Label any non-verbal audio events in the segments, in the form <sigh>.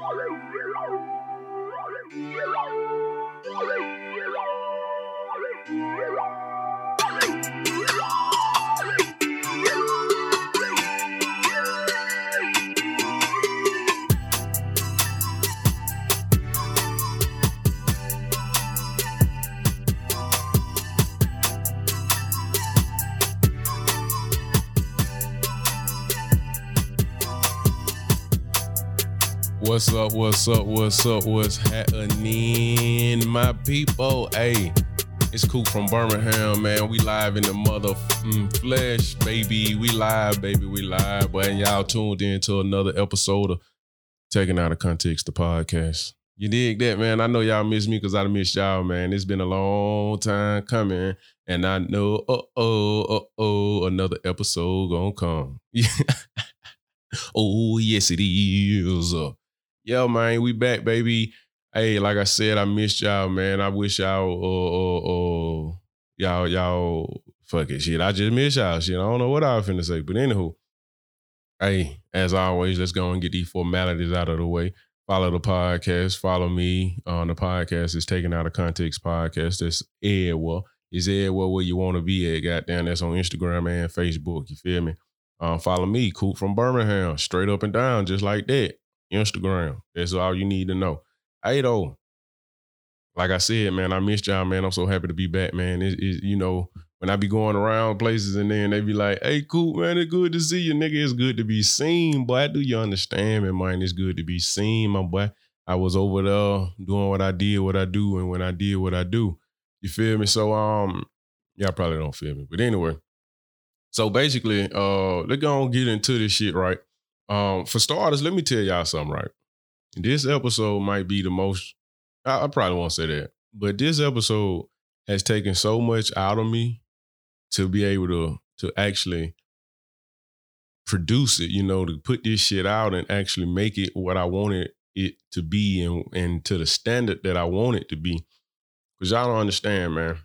Thank you. What's up? What's up? What's up? What's happening, my people? Hey, it's Coop from Birmingham, man. We live in the mother mm, flesh, baby. We live, baby. We live. But y'all tuned in to another episode of Taking Out of Context, the podcast. You dig that, man? I know y'all miss me because I missed y'all, man. It's been a long time coming. And I know, uh oh, uh oh, another episode gonna come. <laughs> oh, yes, it is. Yeah, man, we back, baby. Hey, like I said, I missed y'all, man. I wish y'all, uh, uh, uh, y'all, y'all, fuck it, shit. I just miss y'all, shit. I don't know what I was finna say, but anywho, hey, as always, let's go and get these formalities out of the way. Follow the podcast. Follow me on the podcast. It's taken out of context podcast. That's everywhere. It's everywhere where you want to be at. Goddamn, that's on Instagram and Facebook. You feel me? Um, follow me, Coop from Birmingham, straight up and down, just like that. Instagram. That's all you need to know. Hey though, like I said, man, I missed y'all, man. I'm so happy to be back, man. It, it, you know, when I be going around places and then they be like, hey, cool, man, it's good to see you, nigga. It's good to be seen, boy. Do you understand, me, man? It's good to be seen, my boy. I was over there doing what I did, what I do, and when I did what I do. You feel me? So um, y'all probably don't feel me. But anyway, so basically, uh, let's go get into this shit, right? Um, for starters, let me tell y'all something, right? This episode might be the most, I, I probably won't say that, but this episode has taken so much out of me to be able to to actually produce it, you know, to put this shit out and actually make it what I wanted it to be and, and to the standard that I want it to be. Because y'all don't understand, man.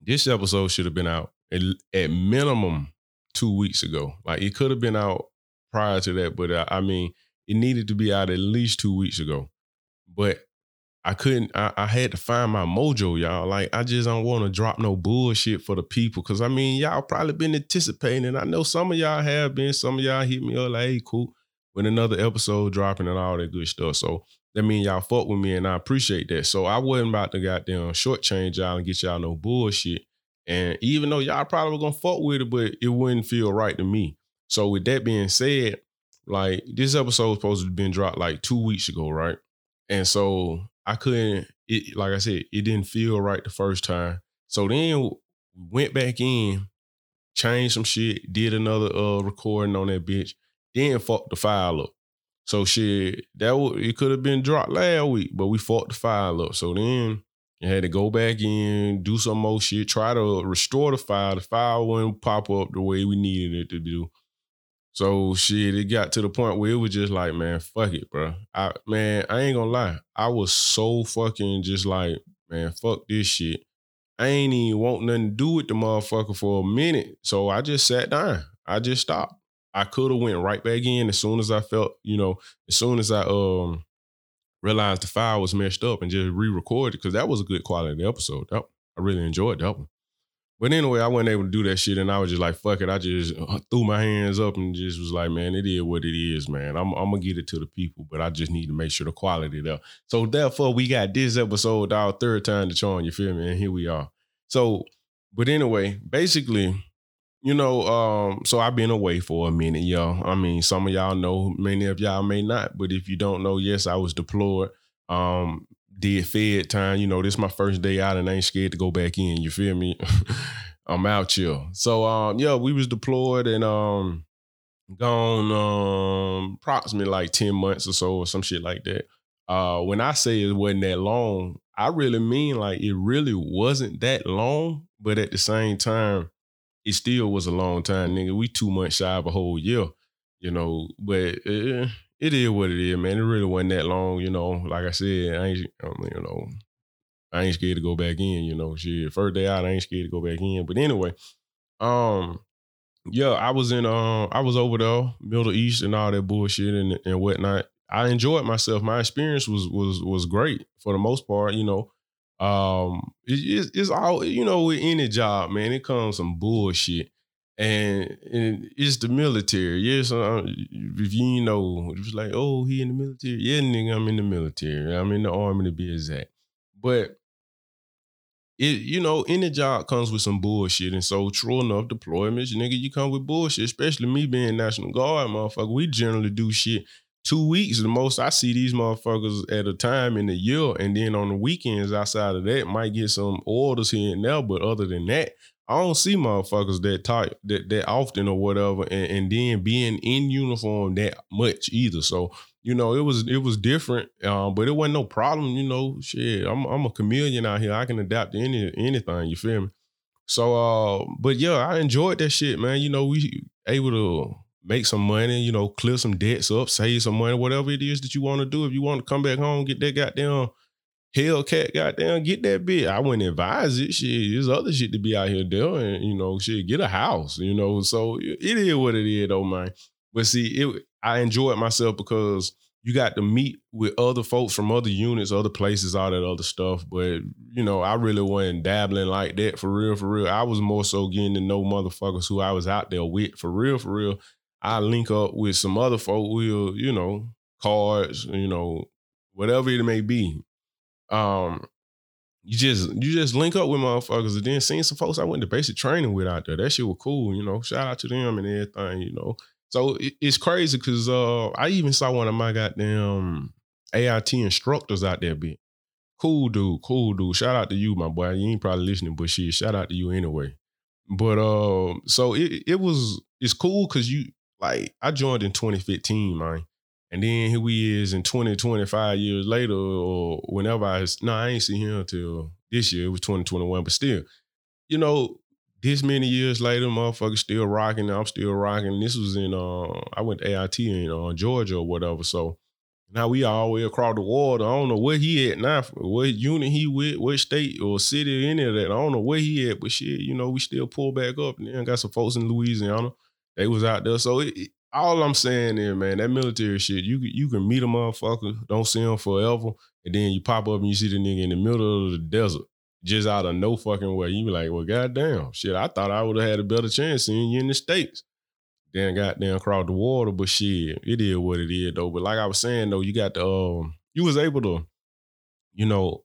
This episode should have been out at, at minimum two weeks ago. Like it could have been out prior to that, but uh, I mean, it needed to be out at least two weeks ago. But I couldn't. I, I had to find my mojo, y'all. Like I just don't want to drop no bullshit for the people, cause I mean, y'all probably been anticipating. I know some of y'all have been. Some of y'all hit me up like, "Hey, cool," with another episode dropping and all that good stuff. So that mean y'all fuck with me, and I appreciate that. So I wasn't about to goddamn shortchange y'all and get y'all no bullshit. And even though y'all probably gonna fuck with it, but it wouldn't feel right to me. So with that being said, like this episode was supposed to have been dropped like two weeks ago, right? And so I couldn't. It like I said, it didn't feel right the first time. So then we went back in, changed some shit, did another uh recording on that bitch, then fucked the file up. So shit, that would it could have been dropped last week, but we fucked the file up. So then you had to go back in, do some more shit, try to restore the file. The file wouldn't pop up the way we needed it to do. So shit, it got to the point where it was just like, man, fuck it, bro. I man, I ain't gonna lie. I was so fucking just like, man, fuck this shit. I ain't even want nothing to do with the motherfucker for a minute. So I just sat down. I just stopped. I could have went right back in as soon as I felt, you know, as soon as I um realized the file was messed up and just re-recorded because that was a good quality episode. That, I really enjoyed that one. But anyway, I wasn't able to do that shit, and I was just like, "Fuck it." I just uh, threw my hands up and just was like, "Man, it is what it is, man. I'm, I'm gonna get it to the people, but I just need to make sure the quality there." So therefore, we got this episode, our third time to charm. You feel me? And here we are. So, but anyway, basically, you know, um, so I've been away for a minute, y'all. I mean, some of y'all know, many of y'all may not, but if you don't know, yes, I was deployed. Um, did Fed time. You know, this is my first day out and I ain't scared to go back in. You feel me? <laughs> I'm out here. So um, yeah, we was deployed and um gone um approximately like 10 months or so or some shit like that. Uh when I say it wasn't that long, I really mean like it really wasn't that long, but at the same time, it still was a long time, nigga. We two months shy of a whole year, you know, but uh, it is what it is, man. It really wasn't that long, you know. Like I said, I ain't, you know, I ain't scared to go back in, you know. Shit, first day out, I ain't scared to go back in. But anyway, um, yeah, I was in, uh, I was over there, Middle East and all that bullshit and and whatnot. I enjoyed myself. My experience was was was great for the most part. You know, um, it, it's all you know with any job, man. It comes some bullshit, and, and it's the military. Yes, uh, if you know, it's like, oh, he in the military. Yeah, nigga, I'm in the military. I'm in the army to be exact. But it, you know, any job comes with some bullshit. And so true enough, deployments, nigga, you come with bullshit, especially me being National Guard, motherfucker. We generally do shit two weeks the most I see these motherfuckers at a time in the year. And then on the weekends outside of that, might get some orders here and there. But other than that, I don't see motherfuckers that type that that often or whatever, and, and then being in uniform that much either. So you know, it was it was different, uh, but it wasn't no problem. You know, shit, I'm I'm a chameleon out here. I can adapt to any anything. You feel me? So, uh, but yeah, I enjoyed that shit, man. You know, we able to make some money, you know, clear some debts up, save some money, whatever it is that you want to do. If you want to come back home, get that goddamn Hellcat, goddamn, get that bitch. I wouldn't advise it. Shit, there's other shit to be out here doing, you know, shit, get a house, you know. So it is what it is, though, man. But see, it I enjoyed myself because you got to meet with other folks from other units, other places, all that other stuff. But you know, I really wasn't dabbling like that for real, for real. I was more so getting to know motherfuckers who I was out there with for real, for real. I link up with some other folk. We'll, you know, cards, you know, whatever it may be. Um, you just you just link up with motherfuckers and then seeing some folks I went to basic training with out there. That shit was cool, you know. Shout out to them and everything, you know. So it, it's crazy because uh, I even saw one of my goddamn AIT instructors out there being cool dude, cool dude. Shout out to you, my boy. You ain't probably listening, but shit, shout out to you anyway. But uh, so it it was it's cool because you like I joined in 2015, man. And then here we is in 20, 25 years later, or whenever I no, I ain't see him until this year. It was 2021, but still, you know, this many years later, motherfuckers still rocking. I'm still rocking. This was in uh, I went to AIT in uh, Georgia or whatever. So now we all the way across the water. I don't know where he at now, what unit he with, what state or city, or any of that. I don't know where he at, but shit, you know, we still pull back up. And then got some folks in Louisiana. They was out there. So it, all I'm saying is, man, that military shit, you you can meet a motherfucker, don't see him forever, and then you pop up and you see the nigga in the middle of the desert just out of no fucking way. You be like, well, goddamn, shit, I thought I would have had a better chance seeing you in the States. Then goddamn across the water, but shit, it is what it is though. But like I was saying though, you got the um, you was able to, you know,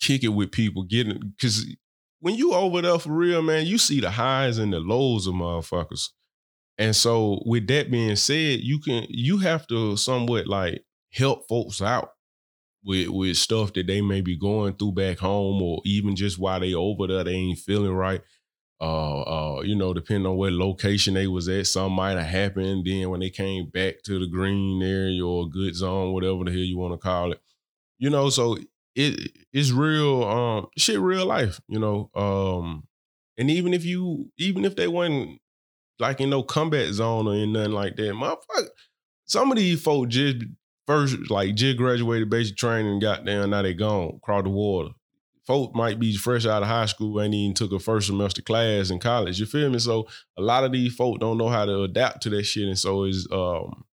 kick it with people, getting because when you over there for real, man, you see the highs and the lows of motherfuckers. And so with that being said, you can you have to somewhat like help folks out with with stuff that they may be going through back home or even just while they over there they ain't feeling right. Uh uh you know depending on what location they was at some might have happened then when they came back to the green area or good zone whatever the hell you want to call it. You know so it it's real um shit real life you know um and even if you even if they wasn't like in no combat zone or in nothing like that motherfucker some of these folks just first like just graduated basic training, got down, now they gone, across the water. Folk might be fresh out of high school, ain't even took a first semester class in college. You feel me? So a lot of these folk don't know how to adapt to that shit. And so it's um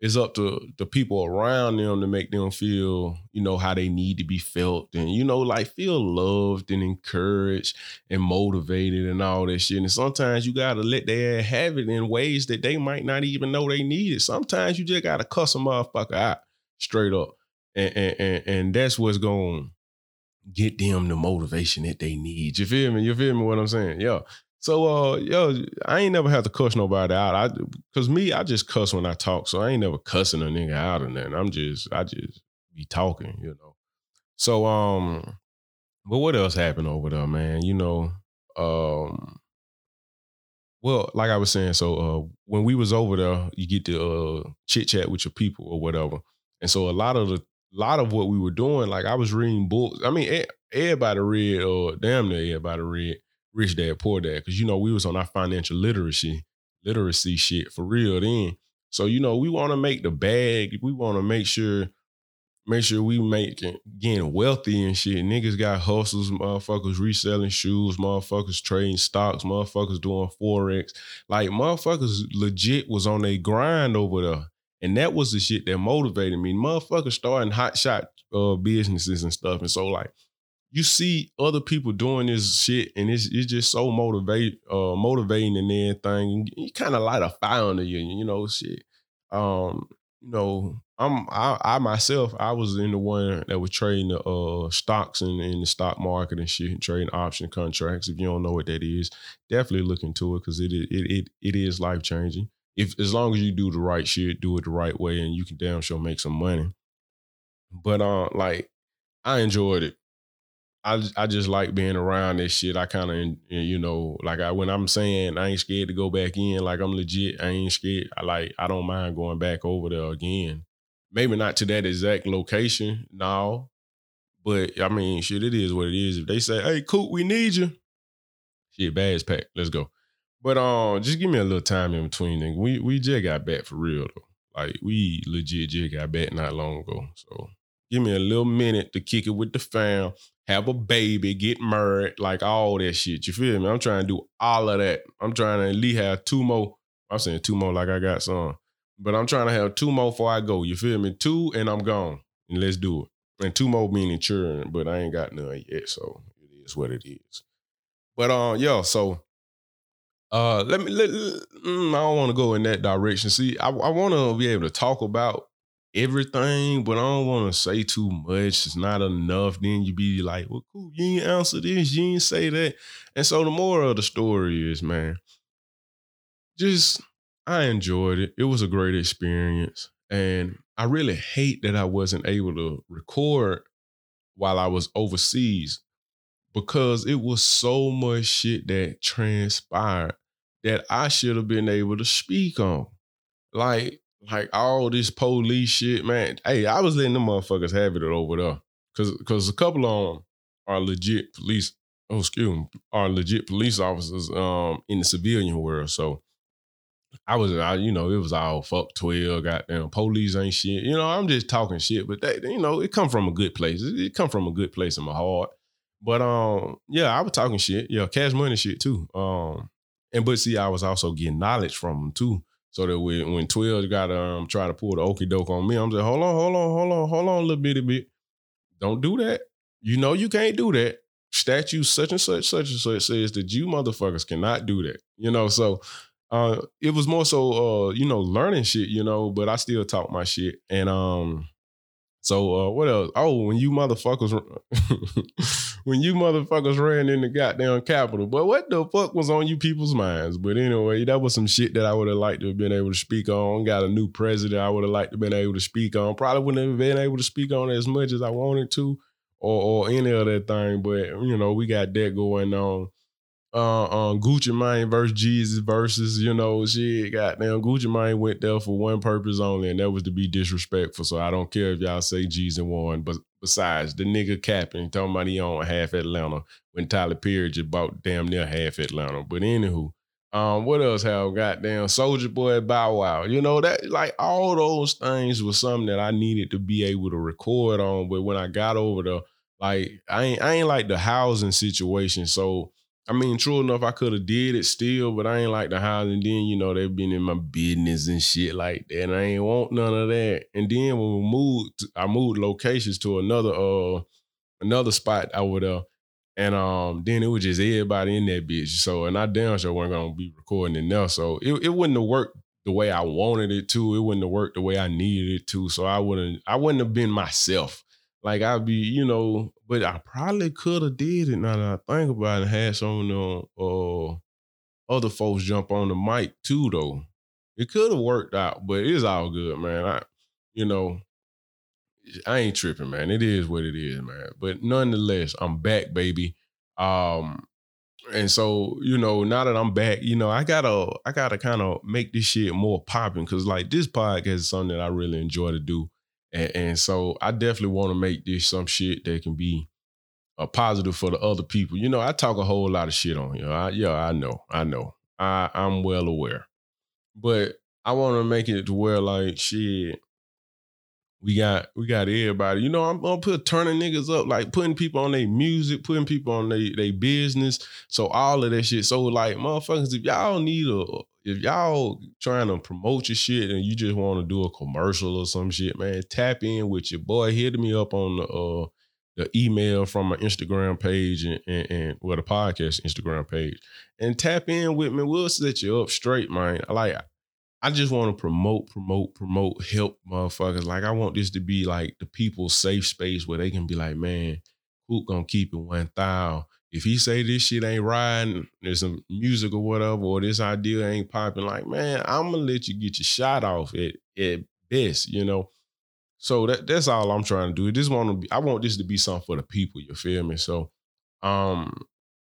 it's up to the people around them to make them feel, you know, how they need to be felt and, you know, like feel loved and encouraged and motivated and all that shit. And sometimes you got to let their have it in ways that they might not even know they need it. Sometimes you just got to cuss a motherfucker out straight up. And, and, and, and that's what's going to get them the motivation that they need. You feel me? You feel me what I'm saying? Yeah. So uh yo, I ain't never had to cuss nobody out. I cause me, I just cuss when I talk. So I ain't never cussing a nigga out or nothing. I'm just I just be talking, you know. So um, but what else happened over there, man? You know, um well, like I was saying, so uh when we was over there, you get to uh chit chat with your people or whatever. And so a lot of the a lot of what we were doing, like I was reading books. I mean, everybody read or damn near everybody read rich dad, poor dad, because you know we was on our financial literacy, literacy shit for real then. So you know we want to make the bag. We want to make sure, make sure we make getting wealthy and shit. Niggas got hustles, motherfuckers reselling shoes, motherfuckers trading stocks, motherfuckers doing forex. Like motherfuckers legit was on a grind over there. And that was the shit that motivated me. Motherfuckers starting hot shot uh, businesses and stuff. And so like you see other people doing this shit and it's it's just so motivate uh motivating and everything. You kind of light a fire under you, you know, shit. Um, you know, I'm I, I, myself, I was in the one that was trading the uh stocks in, in the stock market and shit, and trading option contracts. If you don't know what that is, definitely look into it because it it it it is life changing. If as long as you do the right shit, do it the right way, and you can damn sure make some money. But uh, like I enjoyed it. I I just like being around this shit. I kind of you know like I when I'm saying I ain't scared to go back in. Like I'm legit. I ain't scared. I like I don't mind going back over there again. Maybe not to that exact location now, but I mean shit. It is what it is. If they say, "Hey, Coop, we need you," shit, bags packed. Let's go. But um, just give me a little time in between. And we we just got back for real though. Like we legit just got back not long ago. So give me a little minute to kick it with the fam have a baby, get married, like all that shit. You feel me? I'm trying to do all of that. I'm trying to at least have two more. I'm saying two more like I got some. But I'm trying to have two more before I go. You feel me? Two and I'm gone. And let's do it. And two more meaning children, but I ain't got none yet. So it is what it is. But uh yo, so uh let me let, mm, I don't want to go in that direction. See, I, I want to be able to talk about everything, but I don't want to say too much. It's not enough. Then you be like, well, cool, you ain't answer this, you ain't say that. And so the moral of the story is, man, just I enjoyed it. It was a great experience. And I really hate that I wasn't able to record while I was overseas because it was so much shit that transpired that I should have been able to speak on. Like, like all this police shit, man. Hey, I was letting them motherfuckers have it over there. Cause cause a couple of them are legit police, oh excuse me, are legit police officers um in the civilian world. So I was, I, you know, it was all fuck 12, goddamn police ain't shit. You know, I'm just talking shit, but that, you know, it come from a good place. It, it come from a good place in my heart. But um, yeah, I was talking shit. Yeah, cash money shit too. Um, and but see, I was also getting knowledge from them too. So that when, when 12 got um try to pull the okey doke on me, I'm saying, hold on, hold on, hold on, hold on a little bitty bit. Don't do that. You know you can't do that. Statute such and such, such and such says that you motherfuckers cannot do that. You know, so uh it was more so uh, you know, learning shit, you know, but I still talk my shit. And um so uh, what else? Oh, when you motherfuckers, <laughs> when you motherfuckers ran in the goddamn Capitol, but what the fuck was on you people's minds? But anyway, that was some shit that I would have liked to have been able to speak on. Got a new president, I would have liked to have been able to speak on. Probably wouldn't have been able to speak on as much as I wanted to, or or any of that thing. But you know, we got that going on uh, um, Gucci Mane versus Jeezy versus, you know, shit, goddamn, Gucci Mane went there for one purpose only, and that was to be disrespectful. So I don't care if y'all say Jeezy won. But besides, the nigga capping, talking about he owned half Atlanta when Tyler Perry just bought damn near half Atlanta. But anywho, um, what else have goddamn Soulja Boy Bow Wow? You know, that like all those things was something that I needed to be able to record on. But when I got over the like I ain't I ain't like the housing situation. So I mean, true enough, I could have did it still, but I ain't like the house. And then, you know, they've been in my business and shit like that. And I ain't want none of that. And then when we moved, I moved locations to another uh another spot over there. And um, then it was just everybody in that bitch. So, and I damn sure wasn't gonna be recording it now. So it, it wouldn't have worked the way I wanted it to. It wouldn't have worked the way I needed it to. So I wouldn't, I wouldn't have been myself. Like I'd be, you know, but I probably could have did it now that I think about it. Had some uh, uh, other folks jump on the mic too, though. It could have worked out, but it's all good, man. I, you know, I ain't tripping, man. It is what it is, man. But nonetheless, I'm back, baby. Um, and so you know, now that I'm back, you know, I gotta, I gotta kind of make this shit more popping because like this podcast is something that I really enjoy to do. And, and so I definitely want to make this some shit that can be a positive for the other people. You know, I talk a whole lot of shit on here. I, yeah, I know, I know. I, I'm well aware. But I want to make it to where like shit, we got we got everybody. You know, I'm gonna put turning niggas up, like putting people on their music, putting people on their business. So all of that shit. So like motherfuckers, if y'all need a if y'all trying to promote your shit and you just want to do a commercial or some shit, man, tap in with your boy. Hit me up on the uh the email from my Instagram page and, and, and well the podcast Instagram page and tap in with me. We'll set you up straight, man. Like I just want to promote, promote, promote, help motherfuckers. Like I want this to be like the people's safe space where they can be like, man, who gonna keep it one thousand? If he say this shit ain't riding, there's some music or whatever, or this idea ain't popping, like, man, I'm gonna let you get your shot off at at best, you know. So that that's all I'm trying to do. This want I want this to be something for the people. You feel me? So, um,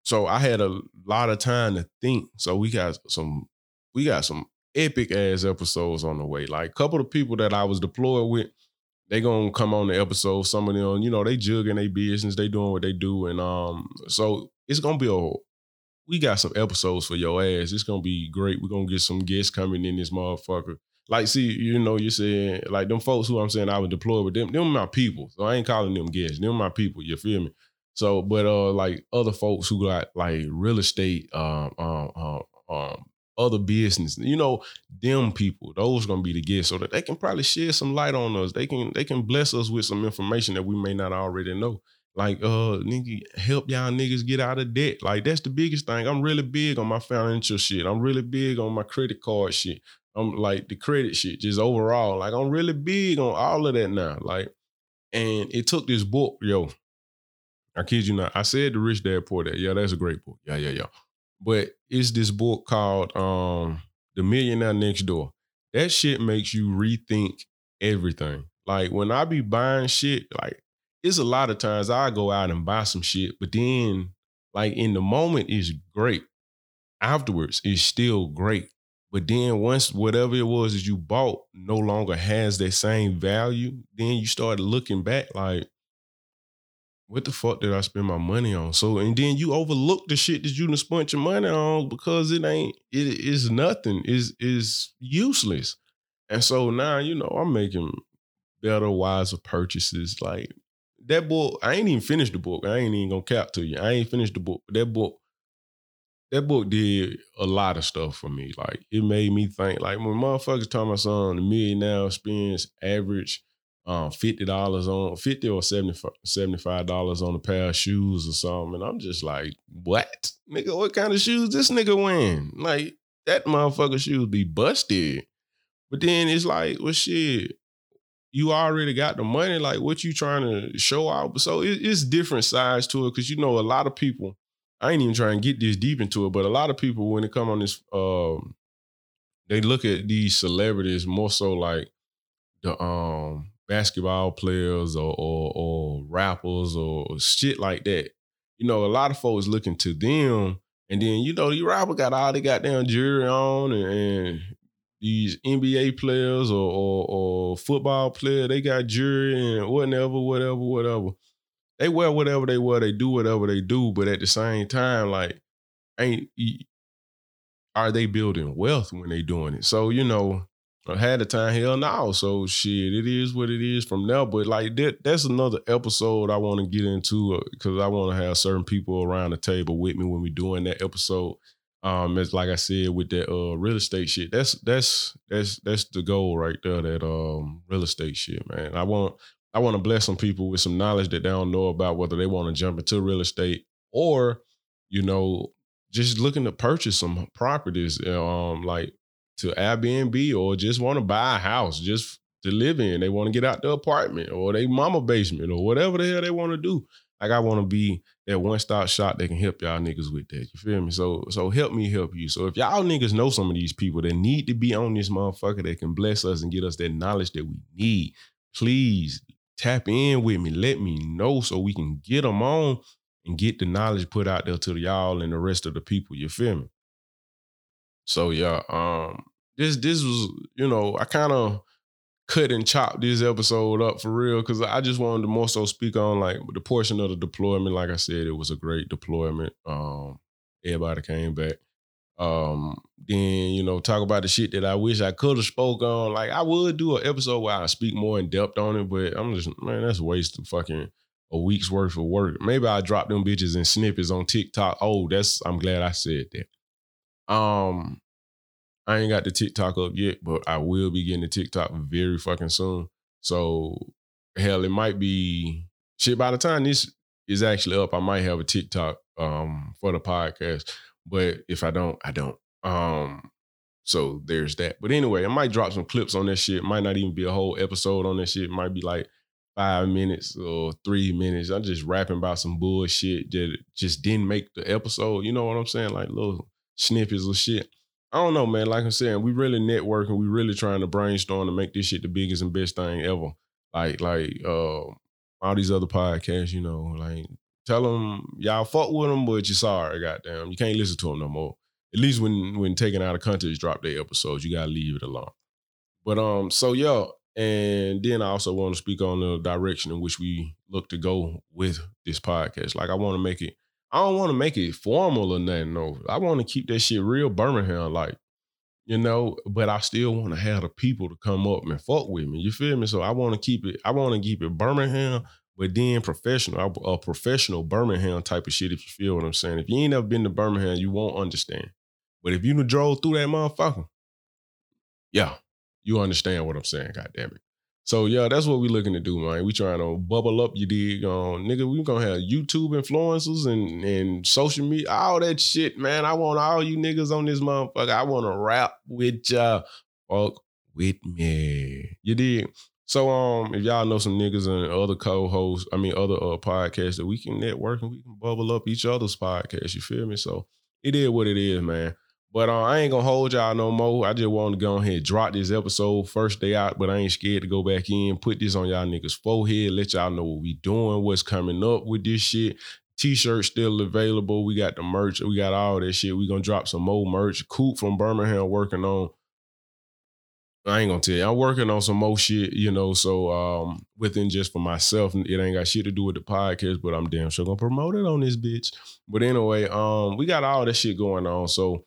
so I had a lot of time to think. So we got some, we got some epic ass episodes on the way. Like a couple of people that I was deployed with, they gonna come on the episode. Some of them, you know, they jugging their business, they doing what they do, and um, so it's gonna be a. We got some episodes for your ass. It's gonna be great. We're gonna get some guests coming in this motherfucker. Like, see, you know, you're saying like them folks who I'm saying I was deployed with them. Them my people. So I ain't calling them guests. Them my people. You feel me? So, but uh, like other folks who got like real estate, um, um, um, um other business. You know, them people, those gonna be the guests, so that they can probably shed some light on us. They can they can bless us with some information that we may not already know. Like, uh, nigga, help y'all niggas get out of debt. Like, that's the biggest thing. I'm really big on my financial shit. I'm really big on my credit card shit. I'm like the credit shit, just overall. Like, I'm really big on all of that now. Like, and it took this book, yo. I kid you not. I said the Rich Dad Poor Dad. Yeah, that's a great book. Yeah, yeah, yeah. But it's this book called um, The Millionaire Next Door. That shit makes you rethink everything. Like when I be buying shit, like it's a lot of times I go out and buy some shit, but then like in the moment it's great. Afterwards, it's still great. But then once whatever it was that you bought no longer has that same value, then you start looking back like, what the fuck did I spend my money on? So and then you overlook the shit that you done spent your money on because it ain't it is nothing. Is is useless. And so now, you know, I'm making better, wiser purchases. Like that book, I ain't even finished the book. I ain't even gonna cap to you. I ain't finished the book. That book, that book did a lot of stuff for me. Like it made me think, like when motherfuckers talking about some the millionaire experience average um, fifty dollars on fifty or 75 dollars on a pair of shoes or something, and I'm just like, what, nigga? What kind of shoes this nigga wearing? Like that motherfucker shoes be busted. But then it's like, well, shit, you already got the money. Like, what you trying to show out? So it, it's different sides to it because you know a lot of people. I ain't even trying to get this deep into it, but a lot of people when they come on this, um, they look at these celebrities more so like the um basketball players or, or, or rappers or shit like that. You know, a lot of folks looking to them, and then you know, the rapper got all they goddamn jewelry on, and, and these NBA players or, or, or football player, they got jewelry and whatever, whatever, whatever. They wear whatever they wear, they do whatever they do, but at the same time, like, ain't are they building wealth when they doing it? So you know, had the time, hell no. So shit, it is what it is from now. But like that, that's another episode I want to get into because uh, I want to have certain people around the table with me when we doing that episode. Um, it's like I said with that uh real estate shit. That's that's that's that's the goal right there. That um real estate shit, man. I want I want to bless some people with some knowledge that they don't know about whether they want to jump into real estate or you know just looking to purchase some properties. Um, like to Airbnb or just want to buy a house just to live in. They want to get out the apartment or they mama basement or whatever the hell they want to do. Like I want to be that one stop shop that can help y'all niggas with that. You feel me? So so help me help you. So if y'all niggas know some of these people that need to be on this motherfucker that can bless us and get us that knowledge that we need, please tap in with me. Let me know so we can get them on and get the knowledge put out there to y'all and the rest of the people. You feel me? So yeah, um, this this was you know I kind of cut and chopped this episode up for real because I just wanted to more so speak on like the portion of the deployment. Like I said, it was a great deployment. Um, everybody came back. Um, then you know talk about the shit that I wish I could have spoke on. Like I would do an episode where I speak more in depth on it, but I'm just man, that's waste of fucking a week's worth of work. Maybe I drop them bitches in snippets on TikTok. Oh, that's I'm glad I said that. Um, I ain't got the TikTok up yet, but I will be getting the TikTok very fucking soon. So hell, it might be shit. By the time this is actually up, I might have a TikTok um for the podcast. But if I don't, I don't. Um, so there's that. But anyway, I might drop some clips on that shit. Might not even be a whole episode on that shit. It might be like five minutes or three minutes. I'm just rapping about some bullshit that just didn't make the episode. You know what I'm saying? Like little snippets of shit. I don't know, man. Like I'm saying, we really networking. We really trying to brainstorm to make this shit the biggest and best thing ever. Like, like uh, all these other podcasts, you know, like tell them y'all fuck with them, but you're sorry, goddamn, you can't listen to them no more. At least when when taking out of context, drop their episodes, you gotta leave it alone. But um, so yeah, and then I also want to speak on the direction in which we look to go with this podcast. Like I want to make it I don't want to make it formal or nothing. No, I want to keep that shit real Birmingham like, you know. But I still want to have the people to come up and fuck with me. You feel me? So I want to keep it. I want to keep it Birmingham, but then professional, a professional Birmingham type of shit. If you feel what I'm saying. If you ain't never been to Birmingham, you won't understand. But if you drove through that motherfucker, yeah, you understand what I'm saying. God damn it. So yeah, that's what we looking to do, man. We trying to bubble up, you dig? Um, nigga, we gonna have YouTube influencers and and social media, all that shit, man. I want all you niggas on this motherfucker. I want to rap with ya, fuck with me. You did. So um, if y'all know some niggas and other co-hosts, I mean other uh, podcasts that we can network and we can bubble up each other's podcast. You feel me? So it is what it is, man. But uh, I ain't gonna hold y'all no more. I just want to go ahead and drop this episode first day out, but I ain't scared to go back in, put this on y'all niggas' forehead, let y'all know what we doing, what's coming up with this shit. T-shirt still available. We got the merch. We got all that shit. We gonna drop some more merch. Coop from Birmingham working on. I ain't gonna tell you. I'm working on some more shit, you know. So um, within just for myself, it ain't got shit to do with the podcast, but I'm damn sure gonna promote it on this bitch. But anyway, um, we got all that shit going on. So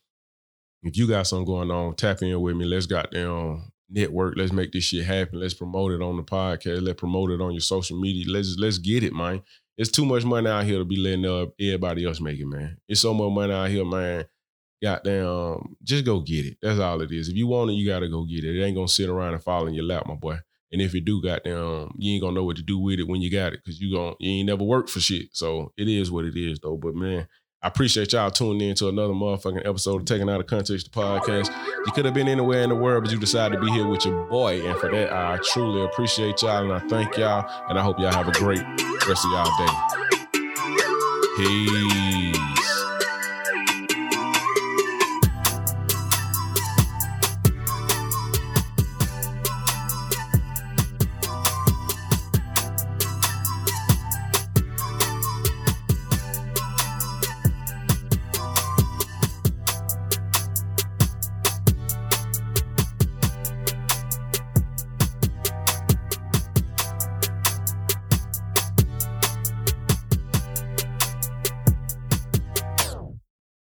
if you got something going on, tap in with me. Let's goddamn network. Let's make this shit happen. Let's promote it on the podcast. Let's promote it on your social media. Let's let's get it, man. It's too much money out here to be letting up everybody else make it, man. It's so much money out here, man. Goddamn, just go get it. That's all it is. If you want it, you gotta go get it. It ain't gonna sit around and fall in your lap, my boy. And if you do, goddamn, you ain't gonna know what to do with it when you got it, cause you gon' you ain't never worked for shit. So it is what it is, though. But man, I appreciate y'all tuning in to another motherfucking episode of Taking Out of Context the podcast. You could have been anywhere in the world, but you decided to be here with your boy. And for that, I truly appreciate y'all and I thank y'all. And I hope y'all have a great rest of y'all day. Peace.